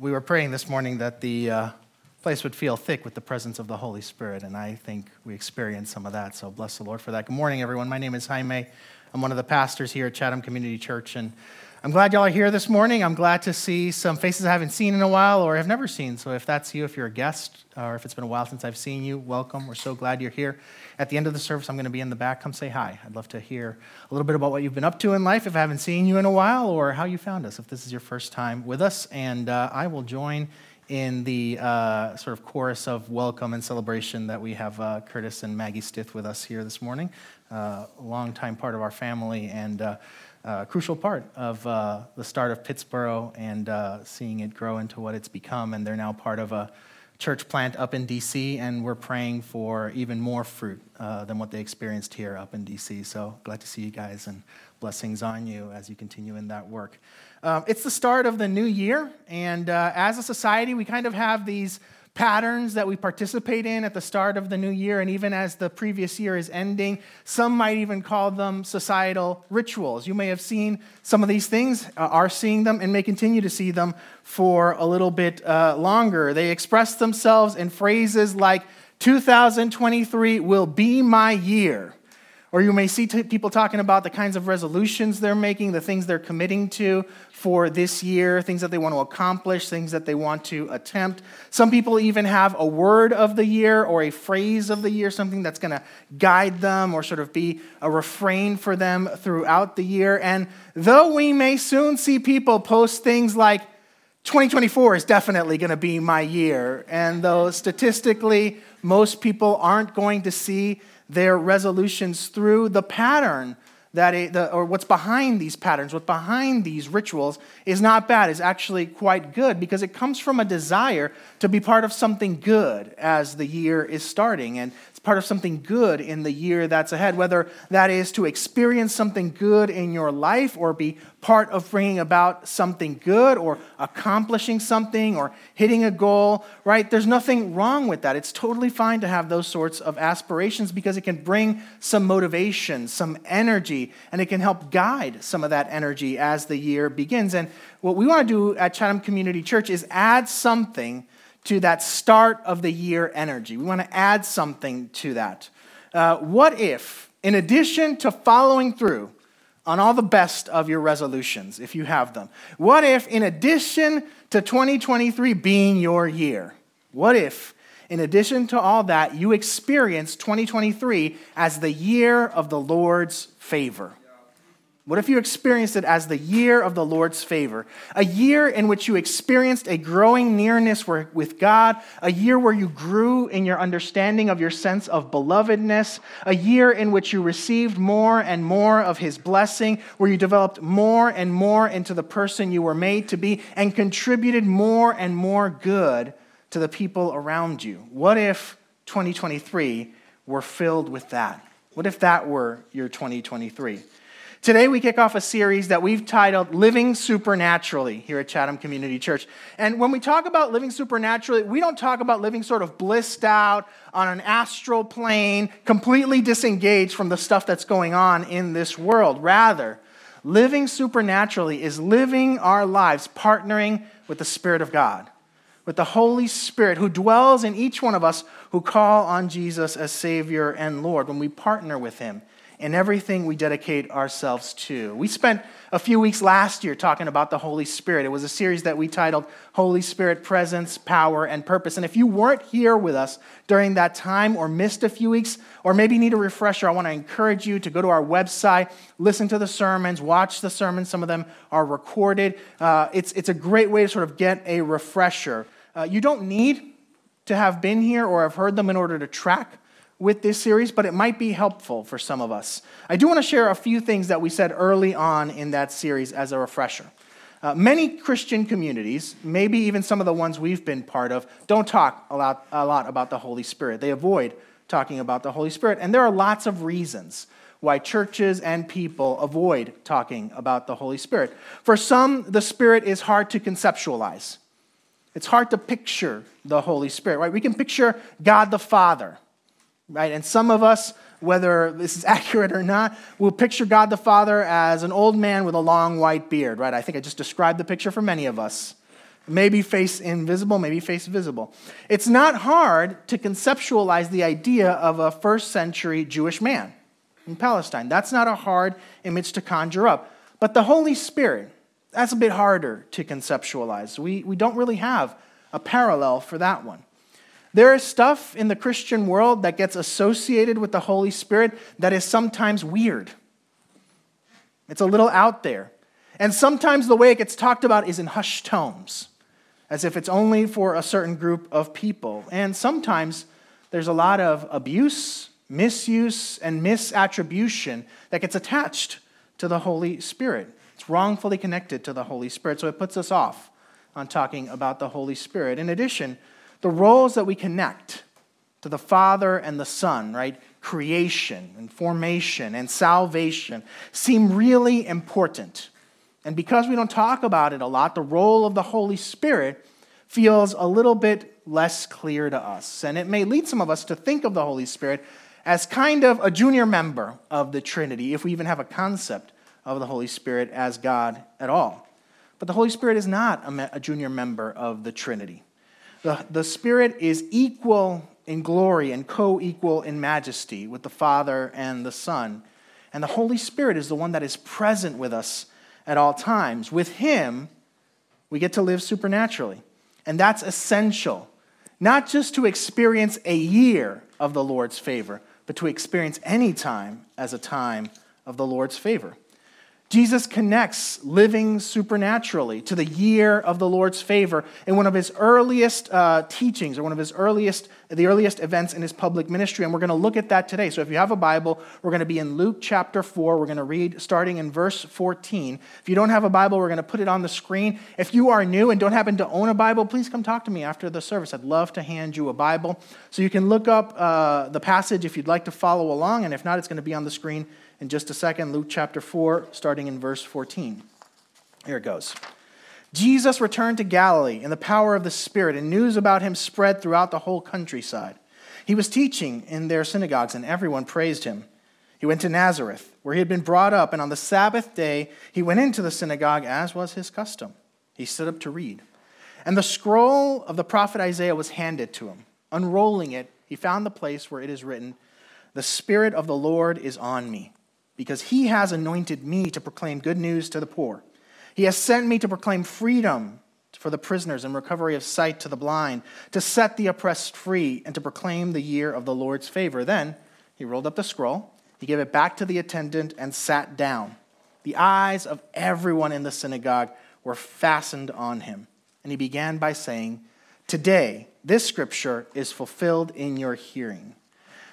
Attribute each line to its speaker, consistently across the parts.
Speaker 1: we were praying this morning that the uh, place would feel thick with the presence of the Holy Spirit, and I think we experienced some of that. So bless the Lord for that. Good morning, everyone. My name is Jaime. I'm one of the pastors here at Chatham Community Church, and I'm glad y'all are here this morning. I'm glad to see some faces I haven't seen in a while or have never seen. So if that's you, if you're a guest, or if it's been a while since I've seen you, welcome. We're so glad you're here. At the end of the service, I'm going to be in the back. Come say hi. I'd love to hear a little bit about what you've been up to in life if I haven't seen you in a while, or how you found us if this is your first time with us. And uh, I will join in the uh, sort of chorus of welcome and celebration that we have uh, Curtis and Maggie Stith with us here this morning. Uh, a long time part of our family and uh, crucial part of uh, the start of Pittsburgh and uh, seeing it grow into what it's become. And they're now part of a church plant up in DC, and we're praying for even more fruit uh, than what they experienced here up in DC. So glad to see you guys and blessings on you as you continue in that work. Um, it's the start of the new year, and uh, as a society, we kind of have these patterns that we participate in at the start of the new year, and even as the previous year is ending. Some might even call them societal rituals. You may have seen some of these things, uh, are seeing them, and may continue to see them for a little bit uh, longer. They express themselves in phrases like, 2023 will be my year. Or you may see t- people talking about the kinds of resolutions they're making, the things they're committing to for this year, things that they want to accomplish, things that they want to attempt. Some people even have a word of the year or a phrase of the year, something that's going to guide them or sort of be a refrain for them throughout the year. And though we may soon see people post things like, 2024 is definitely going to be my year. And though statistically most people aren't going to see their resolutions through the pattern that it, the, or what's behind these patterns, what's behind these rituals is not bad, is actually quite good because it comes from a desire to be part of something good as the year is starting. And part of something good in the year that's ahead, whether that is to experience something good in your life or be part of bringing about something good or accomplishing something or hitting a goal, right? There's nothing wrong with that. It's totally fine to have those sorts of aspirations because it can bring some motivation, some energy, and it can help guide some of that energy as the year begins. And what we want to do at Chatham Community Church is add something to that start of the year energy. We want to add something to that. Uh, what if, in addition to following through on all the best of your resolutions, if you have them, what if, in addition to 2023 being your year, what if, in addition to all that, you experience 2023 as the year of the Lord's favor? What if you experienced it as the year of the Lord's favor? A year in which you experienced a growing nearness with God, a year where you grew in your understanding of your sense of belovedness, a year in which you received more and more of His blessing, where you developed more and more into the person you were made to be, and contributed more and more good to the people around you. What if 2023 were filled with that? What if that were your 2023? Today, we kick off a series that we've titled Living Supernaturally here at Chatham Community Church. And when we talk about living supernaturally, we don't talk about living sort of blissed out on an astral plane, completely disengaged from the stuff that's going on in this world. Rather, living supernaturally is living our lives partnering with the Spirit of God, with the Holy Spirit who dwells in each one of us who call on Jesus as Savior and Lord. When we partner with Him, in everything we dedicate ourselves to. We spent a few weeks last year talking about the Holy Spirit. It was a series that we titled Holy Spirit Presence, Power, and Purpose. And if you weren't here with us during that time or missed a few weeks, or maybe need a refresher, I want to encourage you to go to our website, listen to the sermons, watch the sermons. Some of them are recorded. Uh, it's, it's a great way to sort of get a refresher. Uh, you don't need to have been here or have heard them in order to track with this series, but it might be helpful for some of us. I do want to share a few things that we said early on in that series as a refresher. Uh, many Christian communities, maybe even some of the ones we've been part of, don't talk a lot, a lot about the Holy Spirit. They avoid talking about the Holy Spirit. And there are lots of reasons why churches and people avoid talking about the Holy Spirit. For some, the Spirit is hard to conceptualize. It's hard to picture the Holy Spirit, right? We can picture God the Father right? And some of us, whether this is accurate or not, will picture God the Father as an old man with a long white beard, right? I think I just described the picture for many of us. Maybe face invisible, maybe face visible. It's not hard to conceptualize the idea of a first century Jewish man in Palestine. That's not a hard image to conjure up. But the Holy Spirit, that's a bit harder to conceptualize. We, we don't really have a parallel for that one. There is stuff in the Christian world that gets associated with the Holy Spirit that is sometimes weird. It's a little out there. And sometimes the way it gets talked about is in hushed tones, as if it's only for a certain group of people. And sometimes there's a lot of abuse, misuse, and misattribution that gets attached to the Holy Spirit. It's wrongfully connected to the Holy Spirit, so it puts us off on talking about the Holy Spirit. In addition, the roles that we connect to the Father and the Son, right? Creation and formation and salvation seem really important. And because we don't talk about it a lot, the role of the Holy Spirit feels a little bit less clear to us. And it may lead some of us to think of the Holy Spirit as kind of a junior member of the Trinity, if we even have a concept of the Holy Spirit as God at all. But the Holy Spirit is not a, junior member of the Trinity. The, the Spirit is equal in glory and co equal in majesty with the Father and the Son. And the Holy Spirit is the one that is present with us at all times. With Him, we get to live supernaturally. And that's essential, not just to experience a year of the Lord's favor, but to experience any time as a time of the Lord's favor. Jesus connects living supernaturally to the year of the Lord's favor in one of his earliest uh, teachings or one of his earliest, the earliest events in his public ministry. And we're going to look at that today. So if you have a Bible, we're going to be in Luke chapter 4. We're going to read starting in verse 14. If you don't have a Bible, we're going to put it on the screen. If you are new and don't happen to own a Bible, please come talk to me after the service. I'd love to hand you a Bible. So you can look up uh, the passage if you'd like to follow along. And if not, it's going to be on the screen in just a second. Luke chapter 4, starting in verse 14. Here it goes. Jesus returned to Galilee in the power of the Spirit, and news about him spread throughout the whole countryside. He was teaching in their synagogues, and everyone praised him. He went to Nazareth, where he had been brought up, and on the Sabbath day he went into the synagogue, as was his custom. He stood up to read. And the scroll of the prophet Isaiah was handed to him. Unrolling it, he found the place where it is written, The Spirit of the Lord is on me because he has anointed me to proclaim good news to the poor. He has sent me to proclaim freedom for the prisoners and recovery of sight to the blind, to set the oppressed free, and to proclaim the year of the Lord's favor. Then he rolled up the scroll, he gave it back to the attendant, and sat down. The eyes of everyone in the synagogue were fastened on him. And he began by saying, Today, this scripture is fulfilled in your hearing.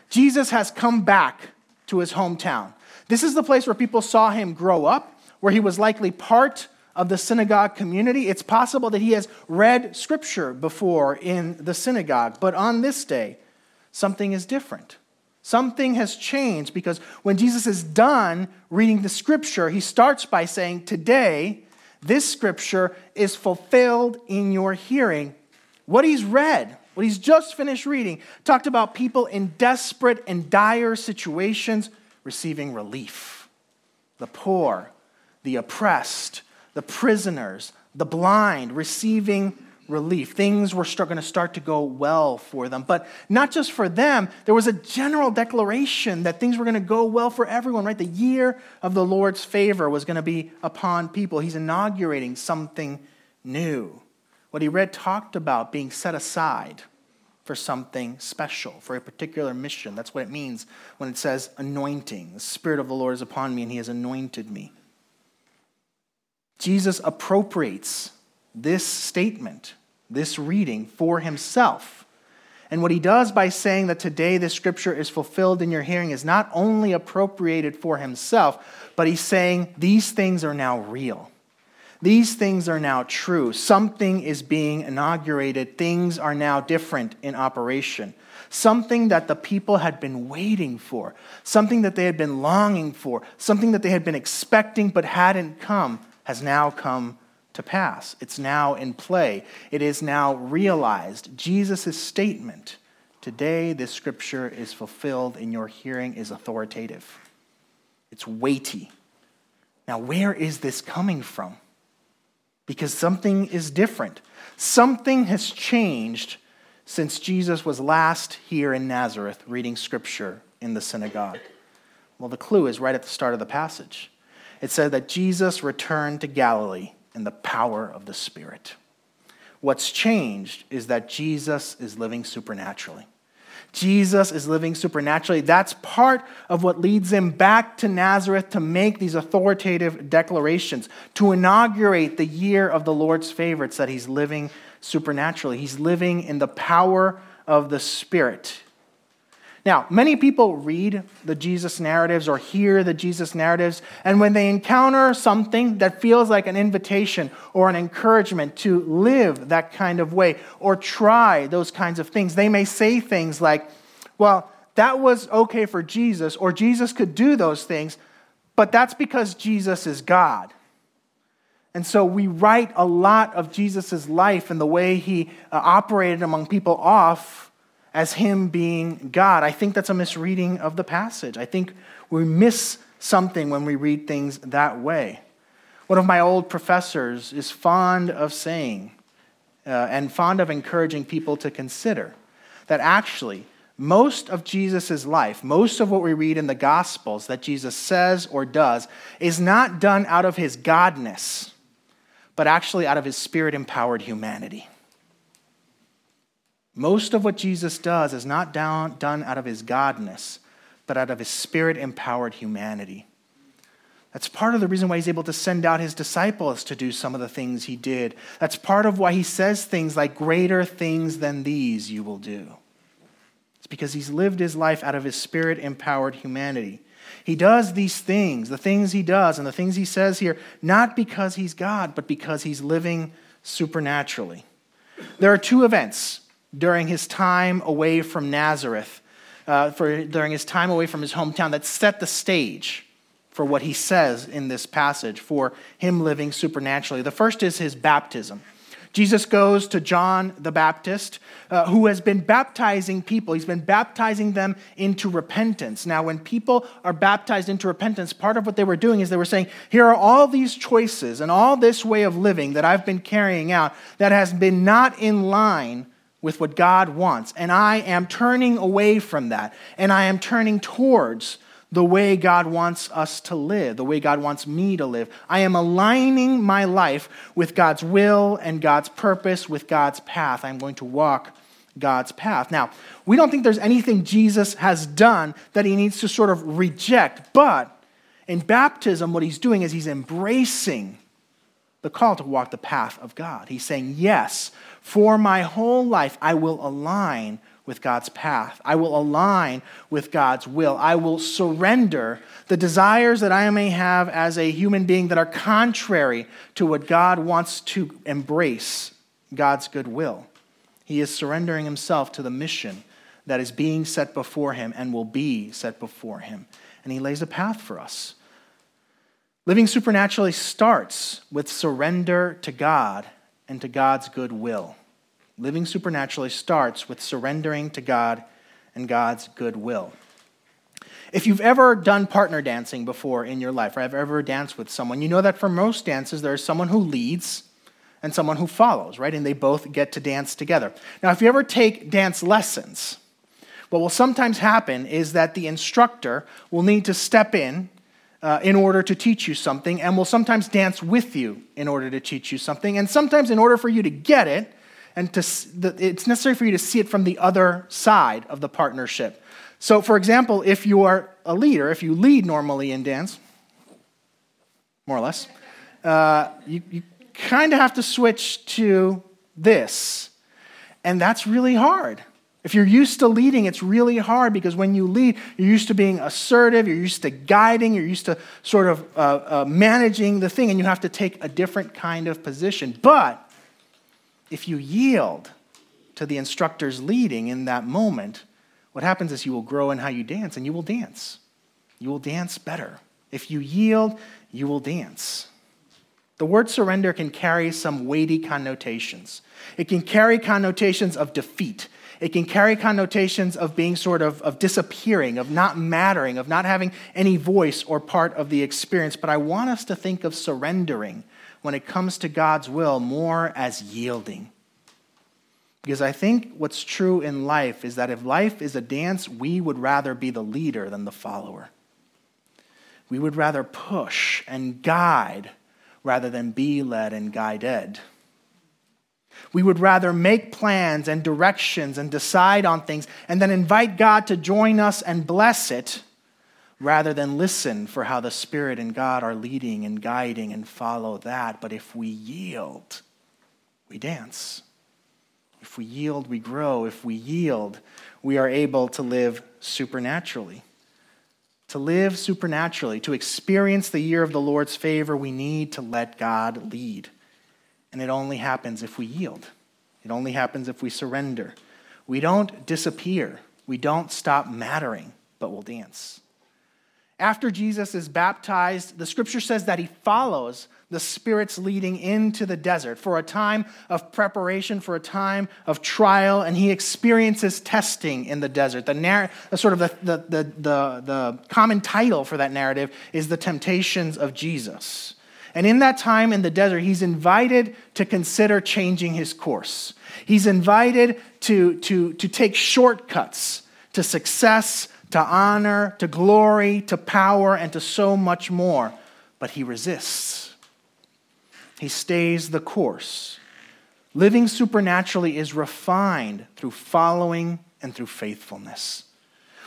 Speaker 1: Jesus has come back to his hometown. This is the place where people saw him grow up, where he was likely part of the synagogue community. It's possible that he has read scripture before in the synagogue, but on this day, something is different. Something has changed because when Jesus is done reading the scripture, he starts by saying, Today, this scripture is fulfilled in your hearing. What he's read, what he's just finished reading, talked about people in desperate and dire situations receiving relief. The poor, the oppressed, the prisoners, the blind receiving relief. Things were going to start to go well for them. But not just for them, there was a general declaration that things were going to go well for everyone, right? The year of the Lord's favor was going to be upon people. He's inaugurating something new. What he read talked about being set aside for something special, for a particular mission. That's what it means when it says anointing. The Spirit of the Lord is upon me, and He has anointed me. Jesus appropriates this statement, this reading, for Himself. And what He does by saying that today this scripture is fulfilled in your hearing is not only appropriated for Himself, but He's saying these things are now real. These things are now true. Something is being inaugurated. Things are now different in operation. Something that the people had been waiting for, something that they had been longing for, something that they had been expecting but hadn't come, has now come to pass. It's now in play. It is now realized. Jesus' statement, today this scripture is fulfilled in your hearing, is authoritative. It's weighty. Now, where is this coming from? Because something is different. Something has changed since Jesus was last here in Nazareth reading scripture in the synagogue. Well, the clue is right at the start of the passage. It said that Jesus returned to Galilee in the power of the Spirit. What's changed is that Jesus is living supernaturally. Jesus is living supernaturally. That's part of what leads him back to Nazareth to make these authoritative declarations, to inaugurate the year of the Lord's favorites that he's living supernaturally. He's living in the power of the Spirit. Now, many people read the Jesus narratives or hear the Jesus narratives, and when they encounter something that feels like an invitation or an encouragement to live that kind of way or try those kinds of things, they may say things like, Well, that was okay for Jesus, or Jesus could do those things, but that's because Jesus is God. And so we write a lot of Jesus' life and the way he uh, operated among people off as him being God. I think that's a misreading of the passage. I think we miss something when we read things that way. One of my old professors is fond of saying uh, and fond of encouraging people to consider that actually most of Jesus' life, most of what we read in the Gospels that Jesus says or does, is not done out of his godness, but actually out of his spirit empowered humanity. Most of what Jesus does is not down, done out of his godness, but out of his spirit empowered humanity. That's part of the reason why he's able to send out his disciples to do some of the things he did. That's part of why he says things like, Greater things than these you will do. It's because he's lived his life out of his spirit empowered humanity. He does these things, the things he does, and the things he says here, not because he's God, but because he's living supernaturally. There are two events during his time away from Nazareth, uh, for, during his time away from his hometown, that set the stage for what he says in this passage for him living supernaturally. The first is his baptism. Jesus goes to John the Baptist, uh, who has been baptizing people. He's been baptizing them into repentance. Now, when people are baptized into repentance, part of what they were doing is they were saying, Here are all these choices and all this way of living that I've been carrying out that has been not in line with what God wants. And I am turning away from that. And I am turning towards the way God wants us to live, the way God wants me to live. I am aligning my life with God's will and God's purpose, with God's path. I'm going to walk God's path. Now, we don't think there's anything Jesus has done that he needs to sort of reject, but in baptism, what he's doing is he's embracing the call to walk the path of God. He's saying, Yes, for my whole life, I will align with God's path. I will align with God's will. I will surrender the desires that I may have as a human being that are contrary to what God wants to embrace God's good will. He is surrendering himself to the mission that is being set before him and will be set before him. And he lays a path for us. Living supernaturally starts with surrender to God and to God's good will. Living supernaturally starts with surrendering to God and God's good will. If you've ever done partner dancing before in your life, or have ever danced with someone, you know that for most dances, there's someone who leads and someone who follows, right? And they both get to dance together. Now, if you ever take dance lessons, what will sometimes happen is that the instructor will need to step in uh, in order to teach you something and will sometimes dance with you in order to teach you something. And sometimes, in order for you to get it, and to, it's necessary for you to see it from the other side of the partnership. So, for example, if you are a leader, if you lead normally in dance, more or less, uh, you, you kind of have to switch to this. And that's really hard. If you're used to leading, it's really hard because when you lead, you're used to being assertive, you're used to guiding, you're used to sort of uh, uh, managing the thing, and you have to take a different kind of position. But if you yield to the instructor's leading in that moment, what happens is you will grow in how you dance, and you will dance. You will dance better. If you yield, you will dance. The word surrender can carry some weighty connotations. It can carry connotations of defeat. It can carry connotations of being sort of, of disappearing, of not mattering, of not having any voice or part of the experience. But I want us to think of surrendering when it comes to God's will more as yielding. Because I think what's true in life is that if life is a dance, we would rather be the leader than the follower. We would rather push and guide rather than be led and guided. We would rather make plans and directions and decide on things and then invite God to join us and bless it rather than listen for how the Spirit and God are leading and guiding and follow that. But if we yield, we dance. If we yield, we grow. If we yield, we are able to live supernaturally. To live supernaturally, to experience the year of the Lord's favor, we need to let God lead. And it only happens if we yield, it only happens if we surrender. We don't disappear, we don't stop mattering, but we'll dance. After Jesus is baptized, the scripture says that he follows the Spirit's leading into the desert for a time of preparation, for a time of trial, and he experiences testing in the desert. The, narr- sort of the, the, the, the, the common title for that narrative is The Temptations of Jesus. And in that time in the desert, he's invited to consider changing his course. He's invited to, to, to take shortcuts to success, to honor, to glory, to power, and to so much more. But he resists. He stays the course. Living supernaturally is refined through following and through faithfulness.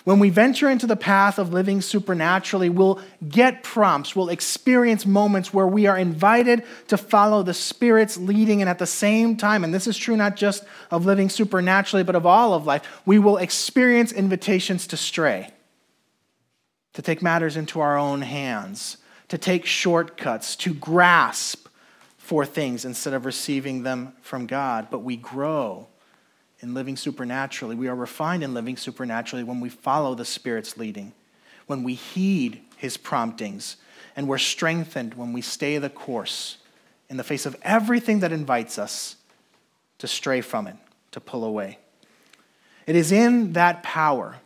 Speaker 1: When we venture into the path of living supernaturally, we'll get prompts, we'll experience moments where we are invited to follow the Spirit's leading, and at the same time, and this is true not just of living supernaturally, but of all of life, we will experience invitations to stray, to take matters into our own hands, to take shortcuts, to grasp for things instead of receiving them from God. But we grow in living supernaturally. We are refined in living supernaturally when we follow the Spirit's leading, when we heed His promptings, and we're strengthened when we stay the course in the face of everything that invites us to stray from it, to pull away. It is in that power,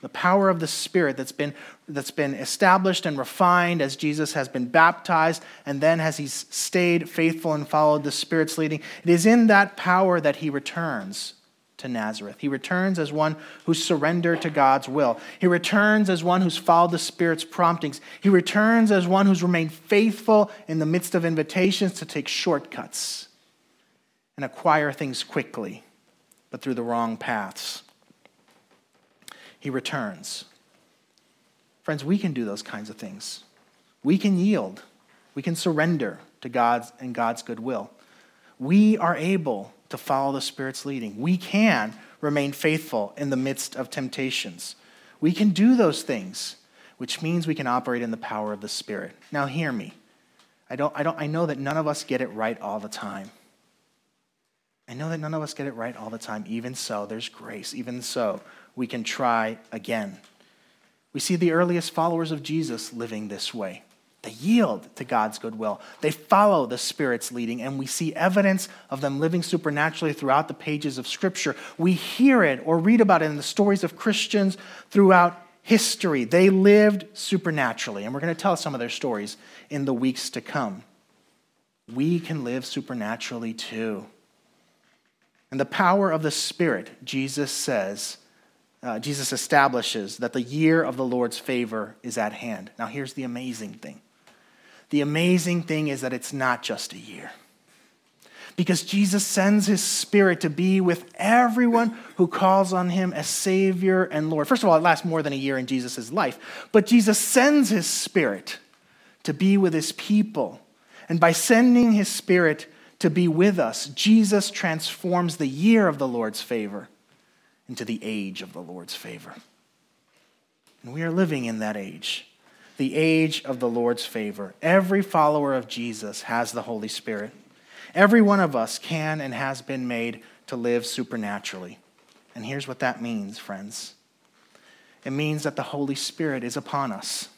Speaker 1: the power of the Spirit that's been, that's been established and refined as Jesus has been baptized, and then as he's stayed faithful and followed the Spirit's leading. It is in that power that he returns to Nazareth. He returns as one who's surrendered to God's will. He returns as one who's followed the Spirit's promptings. He returns as one who's remained faithful in the midst of invitations to take shortcuts and acquire things quickly, but through the wrong paths. He returns. Friends, we can do those kinds of things. We can yield. We can surrender to God's and God's goodwill. We are able to follow the Spirit's leading. We can remain faithful in the midst of temptations. We can do those things, which means we can operate in the power of the Spirit. Now, hear me. I, don't, I, don't, I know that none of us get it right all the time. I know that none of us get it right all the time. Even so, there's grace. Even so, we can try again. We see the earliest followers of Jesus living this way. They yield to God's goodwill. They follow the Spirit's leading, and we see evidence of them living supernaturally throughout the pages of Scripture. We hear it or read about it in the stories of Christians throughout history. They lived supernaturally, and we're going to tell some of their stories in the weeks to come. We can live supernaturally too. And the power of the Spirit, Jesus says, uh, Jesus establishes that the year of the Lord's favor is at hand. Now, here's the amazing thing the amazing thing is that it's not just a year. Because Jesus sends his spirit to be with everyone who calls on him as Savior and Lord. First of all, it lasts more than a year in Jesus' life, but Jesus sends his spirit to be with his people. And by sending his spirit to be with us, Jesus transforms the year of the Lord's favor into the age of the Lord's favor. And we are living in that age the age of the Lord's favor. Every follower of Jesus has the Holy Spirit. Every one of us can and has been made to live supernaturally. And here's what that means, friends it means that the Holy Spirit is upon us.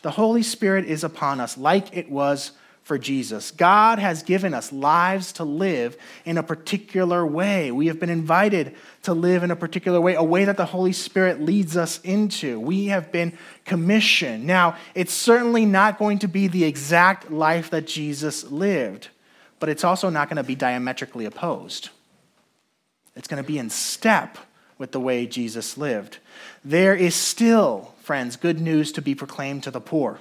Speaker 1: The Holy Spirit is upon us like it was for Jesus. God has given us lives to live in a particular way. We have been invited to live in a particular way, a way that the Holy Spirit leads us into. We have been commissioned. Now, it's certainly not going to be the exact life that Jesus lived, but it's also not going to be diametrically opposed. It's going to be in step with the way Jesus lived. There is still, friends, good news to be proclaimed to the poor,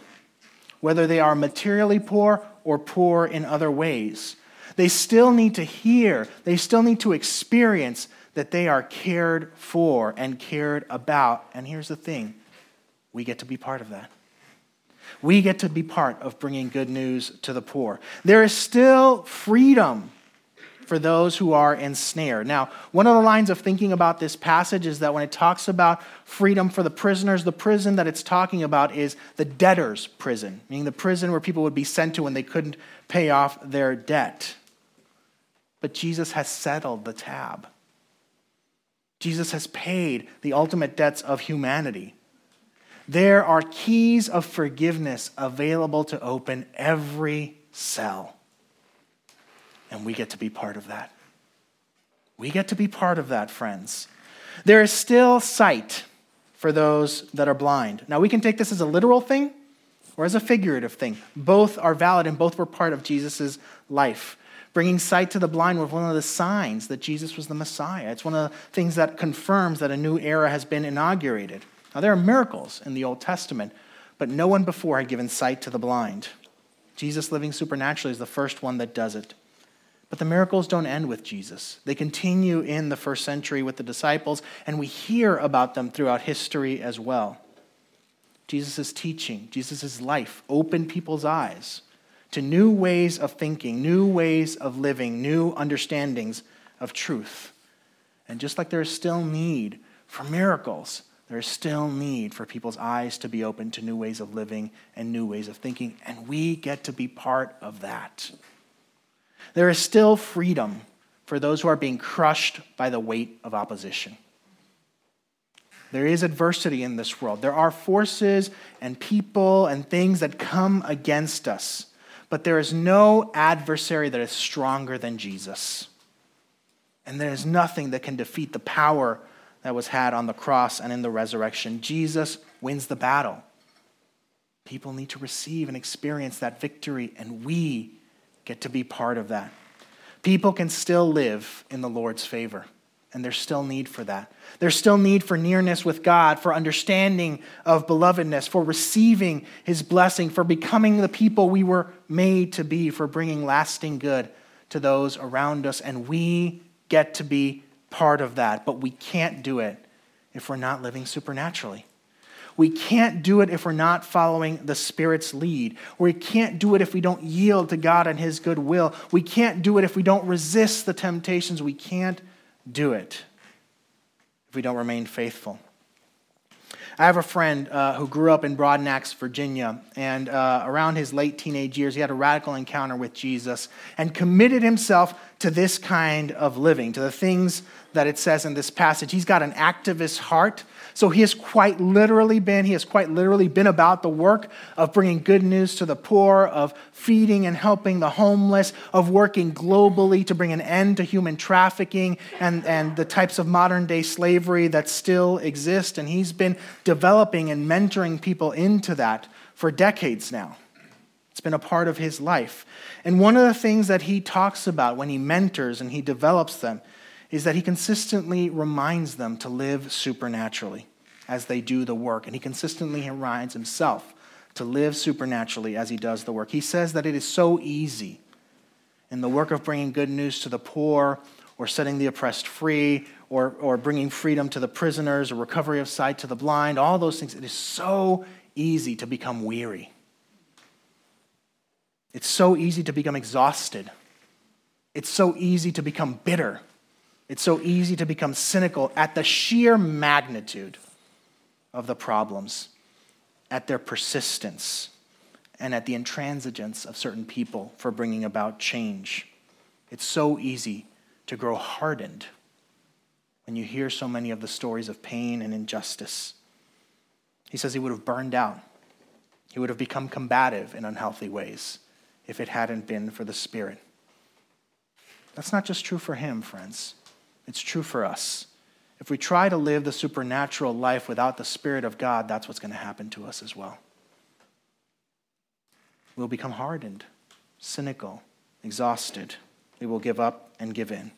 Speaker 1: whether they are materially poor or poor in other ways. They still need to hear, they still need to experience that they are cared for and cared about. And here's the thing we get to be part of that. We get to be part of bringing good news to the poor. There is still freedom for those who are ensnared. Now, one of the lines of thinking about this passage is that when it talks about freedom for the prisoners, the prison that it's talking about is the debtor's prison, meaning the prison where people would be sent to when they couldn't pay off their debt. But Jesus has settled the tab. Jesus has paid the ultimate debts of humanity. There are keys of forgiveness available to open every cell. And we get to be part of that. We get to be part of that, friends. There is still sight for those that are blind. Now, we can take this as a literal thing or as a figurative thing. Both are valid and both were part of Jesus' life. Bringing sight to the blind was one of the signs that Jesus was the Messiah. It's one of the things that confirms that a new era has been inaugurated. Now, there are miracles in the Old Testament, but no one before had given sight to the blind. Jesus living supernaturally is the first one that does it. But the miracles don't end with Jesus. They continue in the first century with the disciples, and we hear about them throughout history as well. Jesus' teaching, Jesus' life opened people's eyes to new ways of thinking, new ways of living, new understandings of truth. And just like there is still need for miracles, there is still need for people's eyes to be open to new ways of living and new ways of thinking, and we get to be part of that. There is still freedom for those who are being crushed by the weight of opposition. There is adversity in this world. There are forces and people and things that come against us, but there is no adversary that is stronger than Jesus. And there is nothing that can defeat the power that was had on the cross and in the resurrection. Jesus wins the battle. People need to receive and experience that victory, and we get to be part of that. People can still live in the Lord's favor, and there's still need for that. There's still need for nearness with God, for understanding of belovedness, for receiving His blessing, for becoming the people we were made to be, for bringing lasting good to those around us, and we get to be part of that, but we can't do it if we're not living supernaturally. We can't do it if we're not following the Spirit's lead. We can't do it if we don't yield to God and His good will. We can't do it if we don't resist the temptations. We can't do it if we don't remain faithful. I have a friend uh, who grew up in Broadnax, Virginia, and uh, around his late teenage years, he had a radical encounter with Jesus and committed himself to this kind of living, to the things that it says in this passage. He's got an activist heart. So he has quite literally been, he has quite literally been about the work of bringing good news to the poor, of feeding and helping the homeless, of working globally to bring an end to human trafficking and, and the types of modern day slavery that still exist. And he's been developing and mentoring people into that for decades now. It's been a part of his life. And one of the things that he talks about when he mentors and he develops them is that he consistently reminds them to live supernaturally as they do the work. And he consistently reminds himself to live supernaturally as he does the work. He says that it is so easy in the work of bringing good news to the poor or setting the oppressed free or, or bringing freedom to the prisoners or recovery of sight to the blind, all those things. It is so easy to become weary. It's so easy to become exhausted. It's so easy to become bitter it's so easy to become cynical at the sheer magnitude of the problems, at their persistence, and at the intransigence of certain people for bringing about change. It's so easy to grow hardened when you hear so many of the stories of pain and injustice. He says he would have burned out. He would have become combative in unhealthy ways if it hadn't been for the Spirit. That's not just true for him, friends. It's true for us. If we try to live the supernatural life without the Spirit of God, that's what's going to happen to us as well. We'll become hardened, cynical, exhausted. We will give up and give in.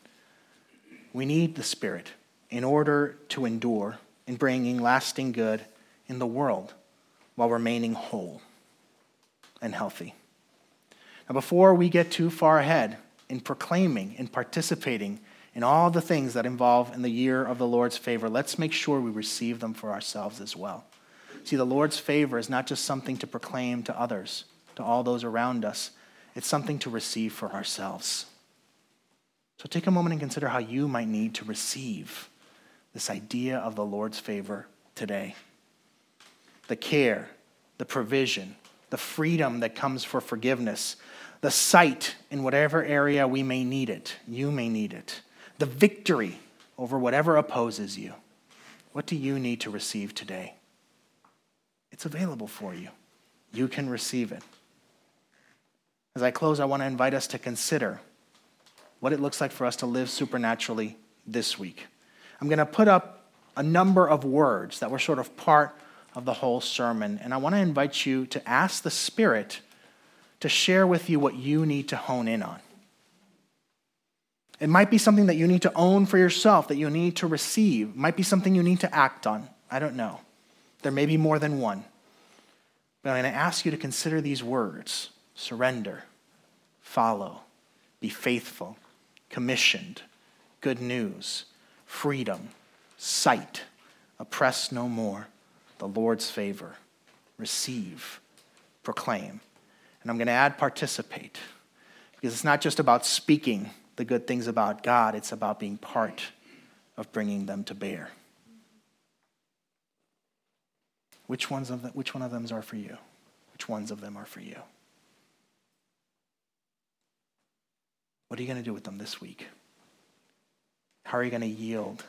Speaker 1: We need the Spirit in order to endure in bringing lasting good in the world while remaining whole and healthy. Now, before we get too far ahead in proclaiming and participating in all the things that involve in the year of the Lord's favor, let's make sure we receive them for ourselves as well. See, the Lord's favor is not just something to proclaim to others, to all those around us, it's something to receive for ourselves. So take a moment and consider how you might need to receive this idea of the Lord's favor today. The care, the provision, the freedom that comes for forgiveness, the sight in whatever area we may need it, you may need it, the victory over whatever opposes you. What do you need to receive today? It's available for you. You can receive it. As I close, I want to invite us to consider what it looks like for us to live supernaturally this week. I'm going to put up a number of words that were sort of part of the whole sermon, and I want to invite you to ask the Spirit to share with you what you need to hone in on. It might be something that you need to own for yourself, that you need to receive. It might be something you need to act on. I don't know. There may be more than one. But I'm going to ask you to consider these words. Surrender, follow, be faithful, commissioned, good news, freedom, sight, oppress no more, the Lord's favor, receive, proclaim. And I'm going to add participate. Because it's not just about speaking the good things about God, it's about being part of bringing them to bear. Which, ones of them, which one of them are for you? Which ones of them are for you? What are you going to do with them this week? How are you going to yield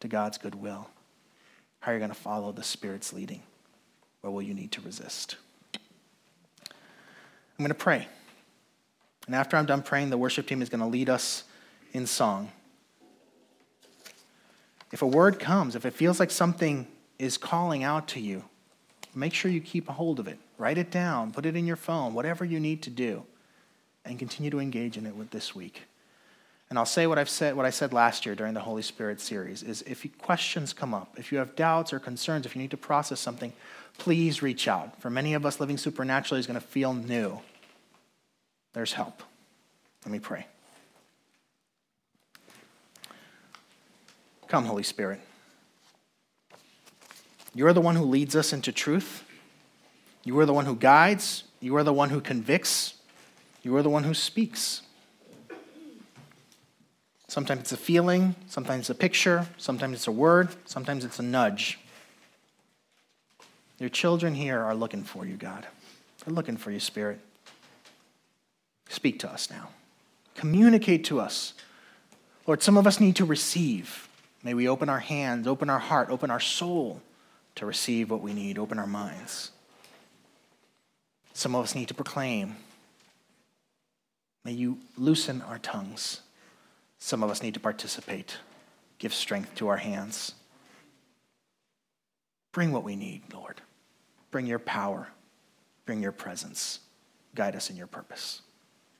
Speaker 1: to God's goodwill? How are you going to follow the Spirit's leading? Or will you need to resist? I'm going to pray. And after I'm done praying, the worship team is going to lead us in song. If a word comes, if it feels like something is calling out to you, make sure you keep a hold of it. Write it down, put it in your phone, whatever you need to do and continue to engage in it with this week. And I'll say what I've said, what I said last year during the Holy Spirit series is if questions come up, if you have doubts or concerns, if you need to process something, please reach out. For many of us, living supernaturally is going to feel new. There's help. Let me pray. Come, Holy Spirit. You are the one who leads us into truth. You are the one who guides. You are the one who convicts. You are the one who speaks. Sometimes it's a feeling, sometimes it's a picture, sometimes it's a word, sometimes it's a nudge. Your children here are looking for you, God. They're looking for you, Spirit. Speak to us now. Communicate to us. Lord, some of us need to receive. May we open our hands, open our heart, open our soul to receive what we need, open our minds. Some of us need to proclaim. May you loosen our tongues. Some of us need to participate. Give strength to our hands. Bring what we need, Lord. Bring your power. Bring your presence. Guide us in your purpose.